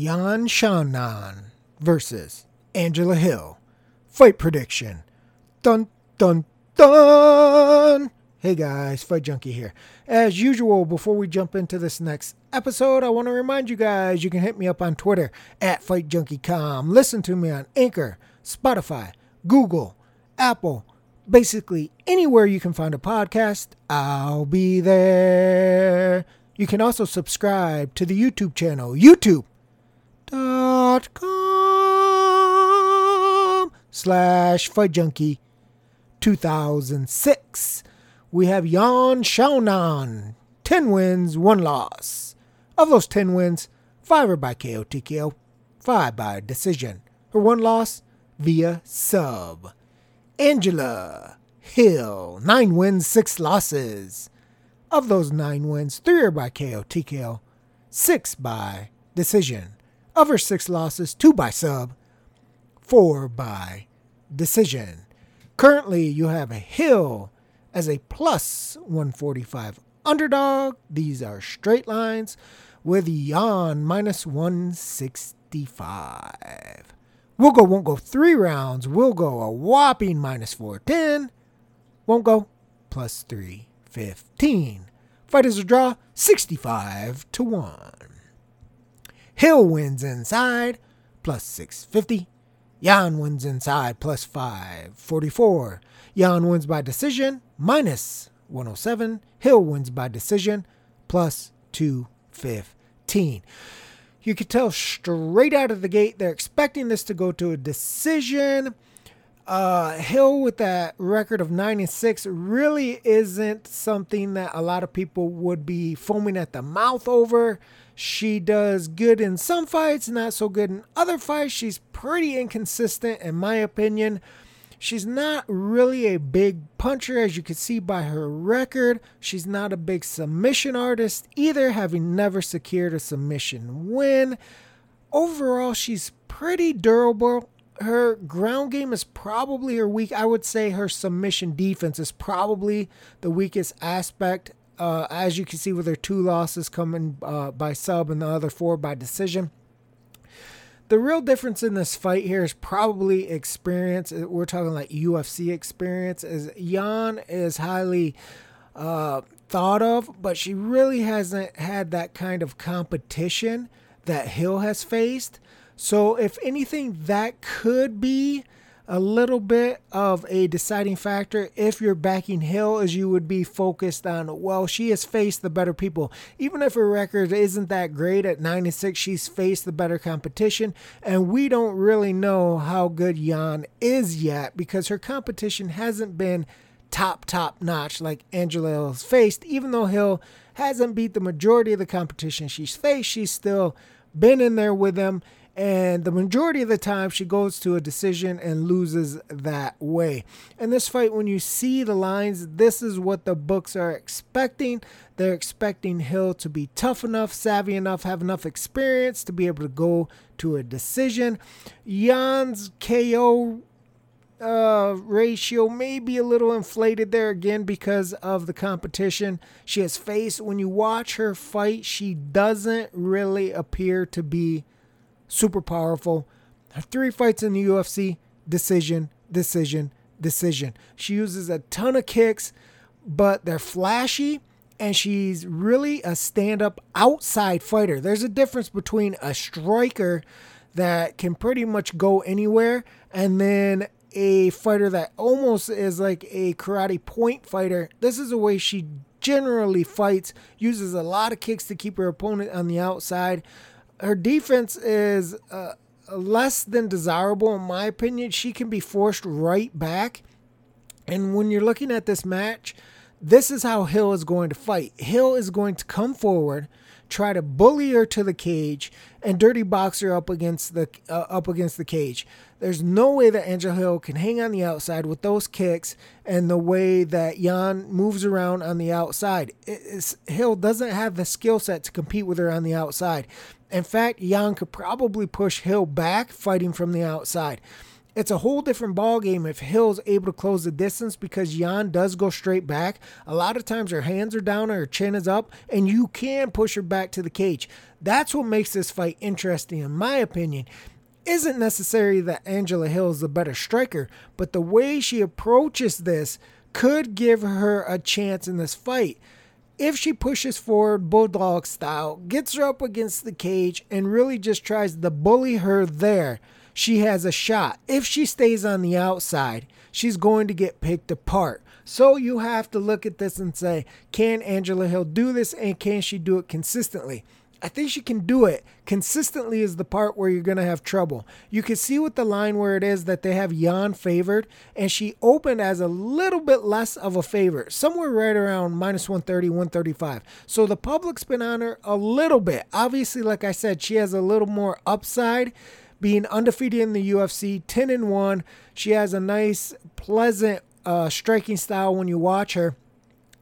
Yan Xiaonan versus Angela Hill. Fight prediction. Dun dun dun. Hey guys, Fight Junkie here. As usual, before we jump into this next episode, I want to remind you guys you can hit me up on Twitter at FightJunkieCom. Listen to me on Anchor, Spotify, Google, Apple, basically anywhere you can find a podcast, I'll be there. You can also subscribe to the YouTube channel, YouTube dot com slash fight junkie 2006 we have Yan Xiaonan. 10 wins 1 loss. Of those 10 wins 5 are by KO TKO 5 by decision. Her 1 loss via sub. Angela Hill 9 wins 6 losses. Of those 9 wins 3 are by KO TKO 6 by decision of her six losses, two by sub, four by decision. Currently, you have a Hill as a plus 145 underdog. These are straight lines with Yan minus 165. We'll go, won't go three rounds. We'll go a whopping minus 410. Won't go plus 315. Fight is a draw 65 to 1. Hill wins inside, plus 650. Yan wins inside, plus 544. Yan wins by decision, minus 107. Hill wins by decision, plus 215. You could tell straight out of the gate they're expecting this to go to a decision. Uh, Hill with that record of 96 really isn't something that a lot of people would be foaming at the mouth over. She does good in some fights, not so good in other fights. She's pretty inconsistent, in my opinion. She's not really a big puncher, as you can see by her record. She's not a big submission artist either, having never secured a submission win. Overall, she's pretty durable. Her ground game is probably her weak. I would say her submission defense is probably the weakest aspect uh, as you can see with their two losses coming uh, by sub and the other four by decision. The real difference in this fight here is probably experience. Uh, we're talking like UFC experience. Is Yan is highly uh, thought of, but she really hasn't had that kind of competition that Hill has faced. So, if anything, that could be a little bit of a deciding factor if you're backing Hill as you would be focused on, well, she has faced the better people. Even if her record isn't that great at 96, she's faced the better competition. And we don't really know how good Yan is yet because her competition hasn't been top, top notch like Angela Hill's faced. Even though Hill hasn't beat the majority of the competition she's faced, she's still been in there with them and the majority of the time she goes to a decision and loses that way. In this fight, when you see the lines, this is what the books are expecting. They're expecting Hill to be tough enough, savvy enough, have enough experience to be able to go to a decision. Yan's KO uh, ratio may be a little inflated there again because of the competition she has faced. When you watch her fight, she doesn't really appear to be super powerful. Three fights in the UFC, decision, decision, decision. She uses a ton of kicks, but they're flashy and she's really a stand up outside fighter. There's a difference between a striker that can pretty much go anywhere and then a fighter that almost is like a karate point fighter. This is the way she generally fights, uses a lot of kicks to keep her opponent on the outside her defense is uh, less than desirable in my opinion. She can be forced right back. And when you're looking at this match, this is how Hill is going to fight. Hill is going to come forward, try to bully her to the cage, and dirty box her up against the uh, up against the cage. There's no way that Angel Hill can hang on the outside with those kicks and the way that Yan moves around on the outside. Hill doesn't have the skill set to compete with her on the outside. In fact, Yan could probably push Hill back fighting from the outside. It's a whole different ballgame if Hill's able to close the distance because Yan does go straight back. A lot of times her hands are down, or her chin is up, and you can push her back to the cage. That's what makes this fight interesting, in my opinion. Isn't necessary that Angela Hill is the better striker, but the way she approaches this could give her a chance in this fight if she pushes forward bulldog style, gets her up against the cage, and really just tries to bully her there, she has a shot. If she stays on the outside, she's going to get picked apart. So you have to look at this and say, can Angela Hill do this and can she do it consistently? I think she can do it. Consistently is the part where you're going to have trouble. You can see with the line where it is that they have Yan favored, and she opened as a little bit less of a favorite, somewhere right around minus 130, 135. So the public's been on her a little bit. Obviously, like I said, she has a little more upside being undefeated in the UFC, 10 and 1. She has a nice, pleasant uh, striking style when you watch her.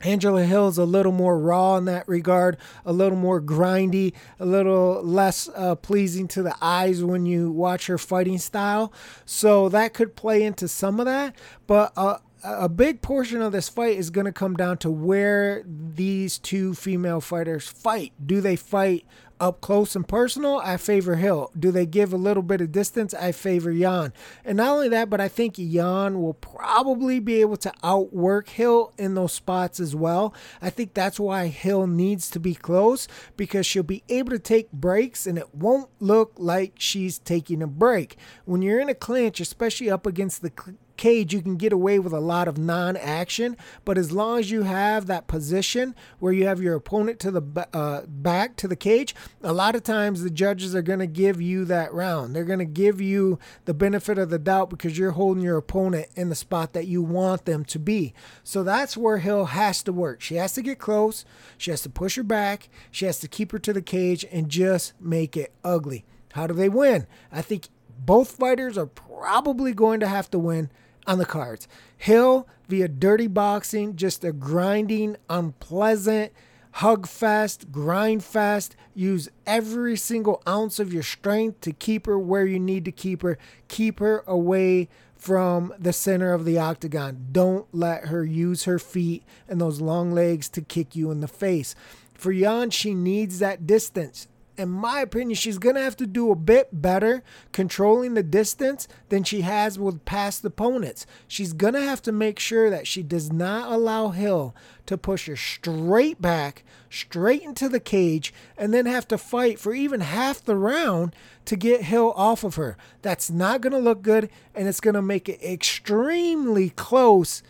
Angela Hill's a little more raw in that regard, a little more grindy, a little less uh, pleasing to the eyes when you watch her fighting style. So that could play into some of that. But uh, a big portion of this fight is going to come down to where these two female fighters fight. Do they fight up close and personal, I favor Hill. Do they give a little bit of distance? I favor Yan. And not only that, but I think Yan will probably be able to outwork Hill in those spots as well. I think that's why Hill needs to be close because she'll be able to take breaks and it won't look like she's taking a break. When you're in a clinch, especially up against the cage, you can get away with a lot of non action. But as long as you have that position where you have your opponent to the uh, back to the cage, a lot of times the judges are going to give you that round. They're going to give you the benefit of the doubt because you're holding your opponent in the spot that you want them to be. So that's where Hill has to work. She has to get close, she has to push her back, she has to keep her to the cage and just make it ugly. How do they win? I think both fighters are probably going to have to win on the cards. Hill via dirty boxing, just a grinding, unpleasant, hug fast, grind fast, use every single ounce of your strength to keep her where you need to keep her. Keep her away from the center of the octagon. Don't let her use her feet and those long legs to kick you in the face. For Yan, she needs that distance in my opinion, she's going to have to do a bit better controlling the distance than she has with past opponents. She's going to have to make sure that she does not allow Hill to push her straight back, straight into the cage, and then have to fight for even half the round to get Hill off of her. That's not going to look good, and it's going to make it extremely close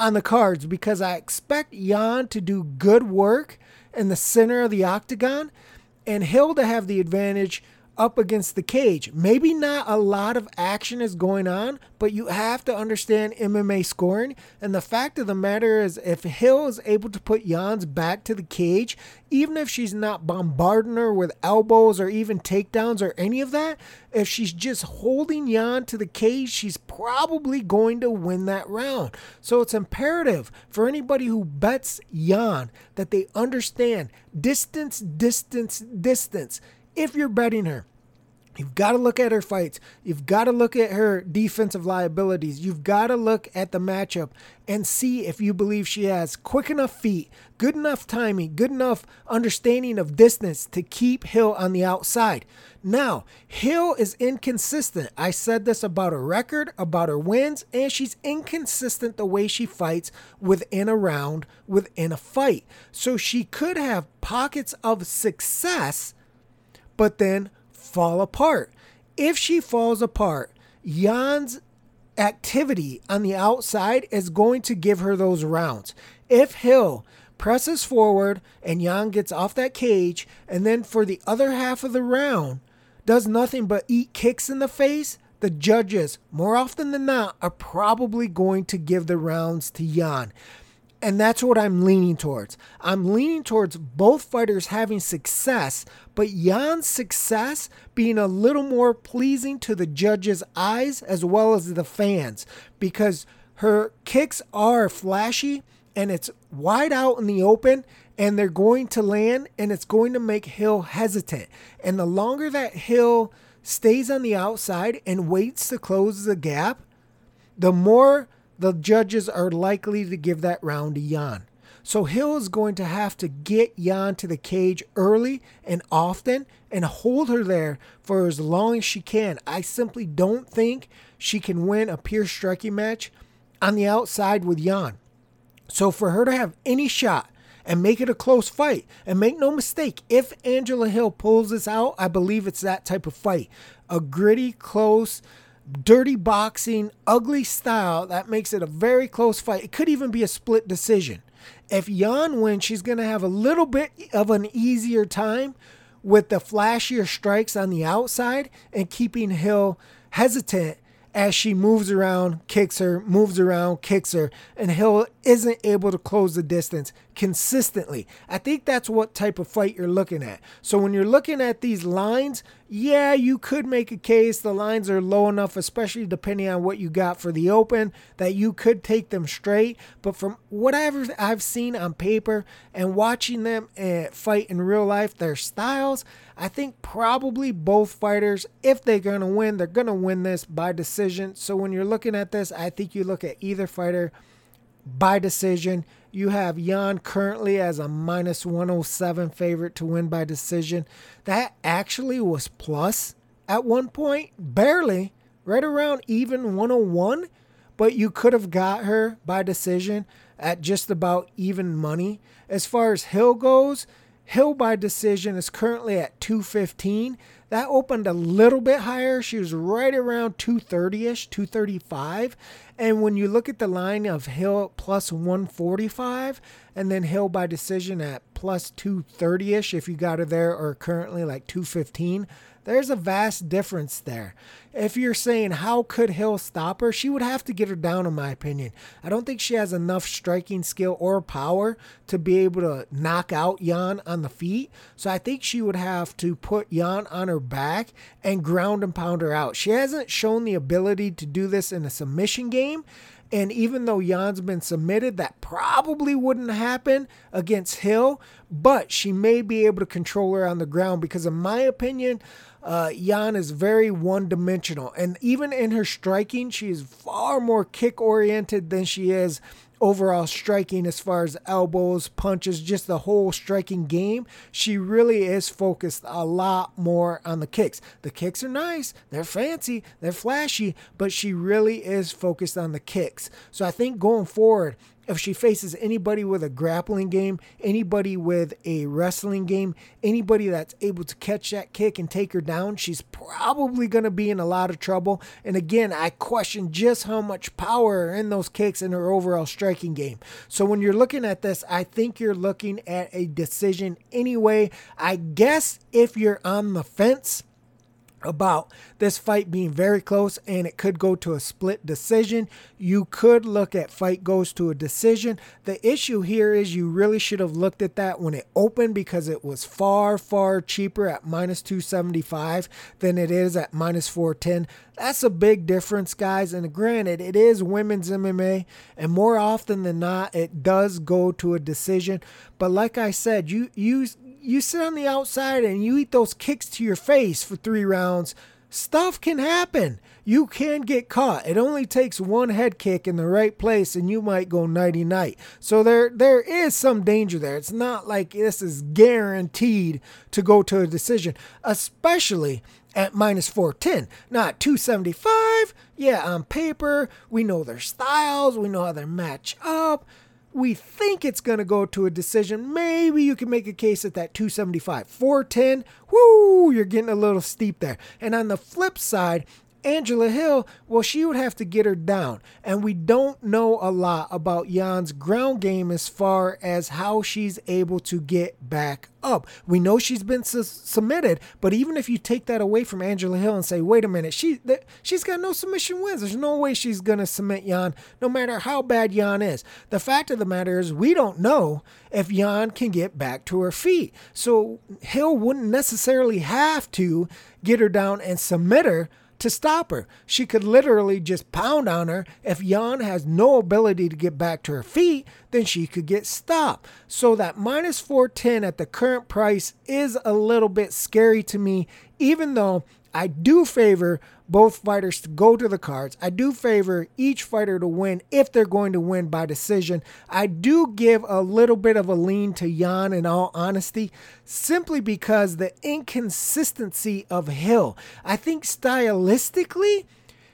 on the cards because I expect Yan to do good work in the center of the octagon and Hill to have the advantage up against the cage. Maybe not a lot of action is going on, but you have to understand MMA scoring. And the fact of the matter is, if Hill is able to put Yan's back to the cage, even if she's not bombarding her with elbows or even takedowns or any of that, if she's just holding Yan to the cage, she's probably going to win that round. So it's imperative for anybody who bets Yan that they understand distance, distance, distance if you're betting her. You've got to look at her fights. You've got to look at her defensive liabilities. You've got to look at the matchup and see if you believe she has quick enough feet, good enough timing, good enough understanding of distance to keep Hill on the outside. Now, Hill is inconsistent. I said this about her record, about her wins, and she's inconsistent the way she fights within a round, within a fight. So she could have pockets of success but then fall apart. If she falls apart, Yan's activity on the outside is going to give her those rounds. If Hill presses forward and Jan gets off that cage, and then for the other half of the round does nothing but eat kicks in the face, the judges, more often than not, are probably going to give the rounds to Yan. And that's what I'm leaning towards. I'm leaning towards both fighters having success, but Yan's success being a little more pleasing to the judges' eyes as well as the fans because her kicks are flashy and it's wide out in the open and they're going to land and it's going to make Hill hesitant. And the longer that Hill stays on the outside and waits to close the gap, the more the judges are likely to give that round to Yan. So Hill is going to have to get Yan to the cage early and often and hold her there for as long as she can. I simply don't think she can win a pure striking match on the outside with Yan. So for her to have any shot and make it a close fight, and make no mistake, if Angela Hill pulls this out, I believe it's that type of fight. A gritty, close, dirty boxing, ugly style that makes it a very close fight. It could even be a split decision. If Yan wins, she's going to have a little bit of an easier time with the flashier strikes on the outside and keeping Hill hesitant as she moves around, kicks her, moves around, kicks her, and Hill isn't able to close the distance consistently. I think that's what type of fight you're looking at. So when you're looking at these lines, yeah, you could make a case the lines are low enough, especially depending on what you got for the open, that you could take them straight. But from whatever I've seen on paper and watching them uh, fight in real life, their styles, I think probably both fighters, if they're going to win, they're going to win this by decision. So when you're looking at this, I think you look at either fighter by decision. You have Yan currently as a minus 107 favorite to win by decision. That actually was plus at one point, barely, right around even 101. But you could have got her by decision at just about even money. As far as Hill goes, Hill by decision is currently at 215. That opened a little bit higher. She was right around 230 ish, 235. And when you look at the line of Hill plus 145 and then Hill by decision at plus 230 ish, if you got her there, or currently like 215, there's a vast difference there. If you're saying how could Hill stop her, she would have to get her down, in my opinion. I don't think she has enough striking skill or power to be able to knock out Yan on the feet. So I think she would have to put Yan on her back and ground and pound her out. She hasn't shown the ability to do this in a submission game. And even though Yan's been submitted, that probably wouldn't happen against Hill, but she may be able to control her on the ground because, in my opinion, uh, Yan is very one dimensional. And even in her striking, she is far more kick oriented than she is overall striking as far as elbows, punches, just the whole striking game. She really is focused a lot more on the kicks. The kicks are nice, they're fancy, they're flashy, but she really is focused on the kicks. So I think going forward, if she faces anybody with a grappling game, anybody with a wrestling game, anybody that's able to catch that kick and take her down, she's probably going to be in a lot of trouble. And again, I question just how much power in those kicks in her overall striking game. So when you're looking at this, I think you're looking at a decision anyway. I guess if you're on the fence, about this fight being very close and it could go to a split decision. You could look at fight goes to a decision. The issue here is you really should have looked at that when it opened because it was far, far cheaper at minus 275 than it is at minus 410. That's a big difference, guys. And granted, it is women's MMA, and more often than not, it does go to a decision. But like I said, you you you sit on the outside and you eat those kicks to your face for three rounds, stuff can happen. You can get caught. It only takes one head kick in the right place and you might go nighty night. So there there is some danger there. It's not like this is guaranteed to go to a decision, especially at minus 410. Not 275. Yeah, on paper, we know their styles, we know how they match up we think it's going to go to a decision. Maybe you can make a case at that 275. 410, whoo, you're getting a little steep there. And on the flip side, Angela Hill, well, she would have to get her down. And we don't know a lot about Yan's ground game as far as how she's able to get back up. We know she's been su- submitted, but even if you take that away from Angela Hill and say, wait a minute, she th- she's got no submission wins. There's no way she's going to submit Yan, no matter how bad Yan is. The fact of the matter is, we don't know if Yan can get back to her feet. So Hill wouldn't necessarily have to get her down and submit her to stop her. She could literally just pound on her. If Yan has no ability to get back to her feet, then she could get stopped. So that minus 410 at the current price is a little bit scary to me, even though I do favor both fighters to go to the cards. I do favor each fighter to win if they're going to win by decision. I do give a little bit of a lean to Yan in all honesty, simply because the inconsistency of Hill. I think stylistically,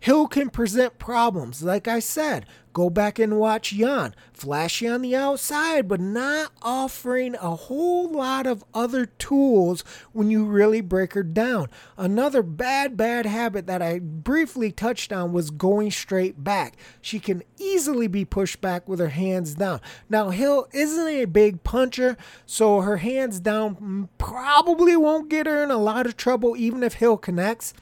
Hill can present problems. Like I said, go back and watch Yan. Flashy on the outside, but not offering a whole lot of other tools when you really break her down. Another bad, bad habit that I briefly touched on was going straight back. She can easily be pushed back with her hands down. Now, Hill isn't a big puncher, so her hands down probably won't get her in a lot of trouble, even if Hill connects.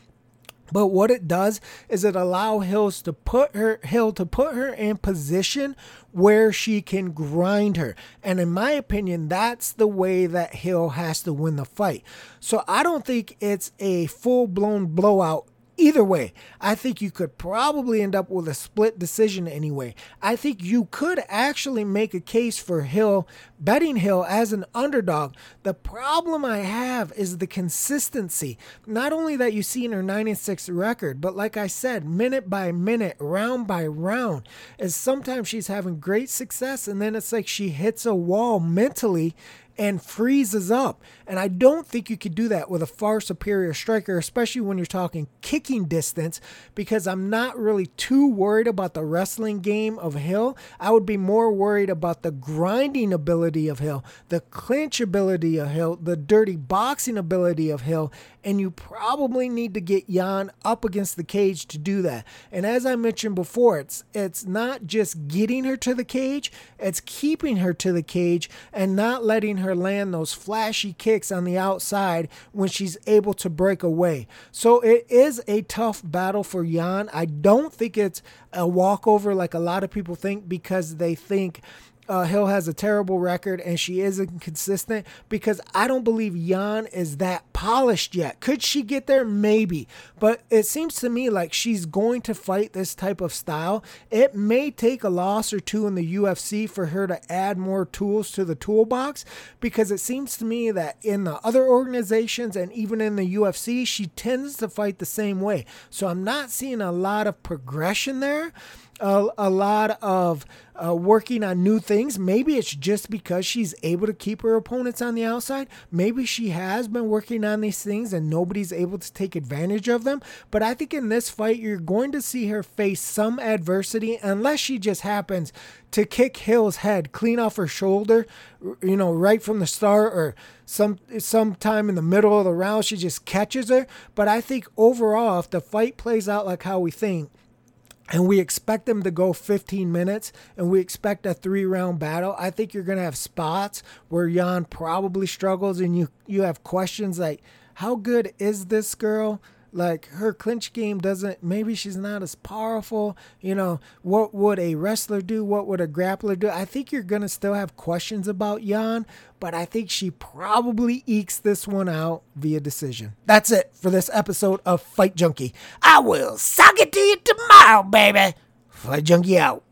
But what it does is it allow Hills to put her Hill to put her in position where she can grind her. And in my opinion, that's the way that Hill has to win the fight. So I don't think it's a full-blown blowout Either way, I think you could probably end up with a split decision anyway. I think you could actually make a case for Hill, betting Hill as an underdog. The problem I have is the consistency. Not only that you see in her 9 and 6 record, but like I said, minute by minute, round by round, is sometimes she's having great success and then it's like she hits a wall mentally and freezes up. And I don't think you could do that with a far superior striker, especially when you're talking kicking distance, because I'm not really too worried about the wrestling game of Hill. I would be more worried about the grinding ability of Hill, the clinch ability of Hill, the dirty boxing ability of Hill, and you probably need to get Yan up against the cage to do that. And as I mentioned before, it's it's not just getting her to the cage, it's keeping her to the cage and not letting her land those flashy kicks on the outside when she's able to break away. So it is a tough battle for Yan. I don't think it's a walkover like a lot of people think because they think uh, Hill has a terrible record and she is inconsistent because I don't believe Yan is that polished yet. Could she get there? Maybe. But it seems to me like she's going to fight this type of style. It may take a loss or two in the UFC for her to add more tools to the toolbox because it seems to me that in the other organizations and even in the UFC, she tends to fight the same way. So I'm not seeing a lot of progression there a, a lot of uh, working on new things. Maybe it's just because she's able to keep her opponents on the outside. Maybe she has been working on these things and nobody's able to take advantage of them. But I think in this fight, you're going to see her face some adversity unless she just happens to kick Hill's head clean off her shoulder, you know, right from the start or some sometime in the middle of the round. She just catches her. But I think overall, if the fight plays out like how we think, and we expect them to go 15 minutes and we expect a three round battle i think you're going to have spots where Yan probably struggles and you you have questions like how good is this girl like her clinch game doesn't maybe she's not as powerful you know what would a wrestler do? What would a grappler do? I think you're going to still have questions about Yan but i think she probably ekes this one out via decision. That's it for this episode of fight junkie. I will suck it to you tomorrow baby. Fight junkie out